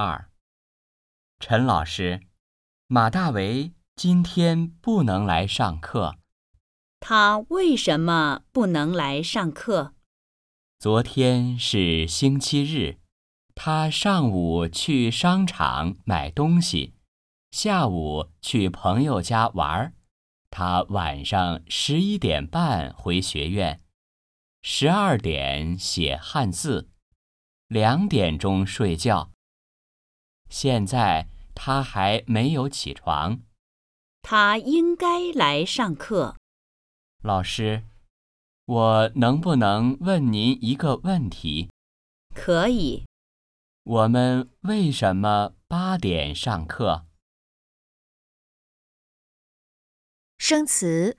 二，陈老师，马大为今天不能来上课。他为什么不能来上课？昨天是星期日，他上午去商场买东西，下午去朋友家玩儿。他晚上十一点半回学院，十二点写汉字，两点钟睡觉。现在他还没有起床。他应该来上课。老师，我能不能问您一个问题？可以。我们为什么八点上课？生词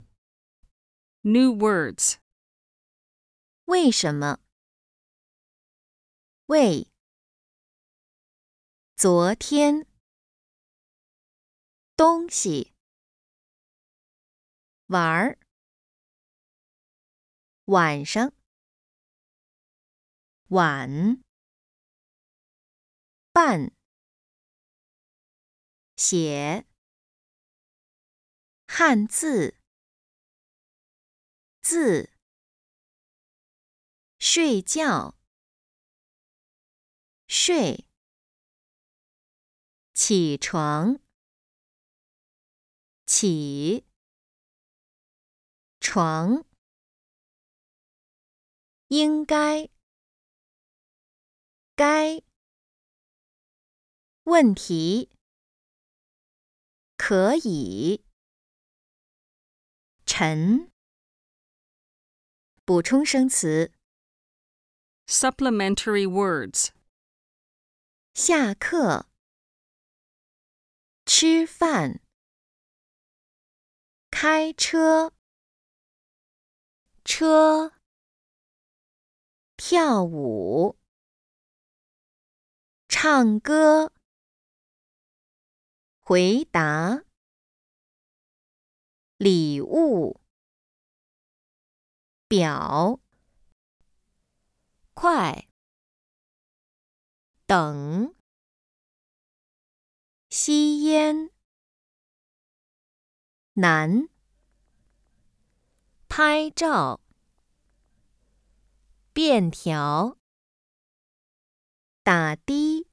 New words. 为什么？为昨天。东西。玩儿。晚上。晚。半。写。汉字。字。睡觉。睡。起床起床应该该问题可以晨补充生词 Supplementary words. 下课吃饭。开车。车。跳舞。唱歌。回答。礼物。表。快。等。吸烟。男拍照。便条。打的。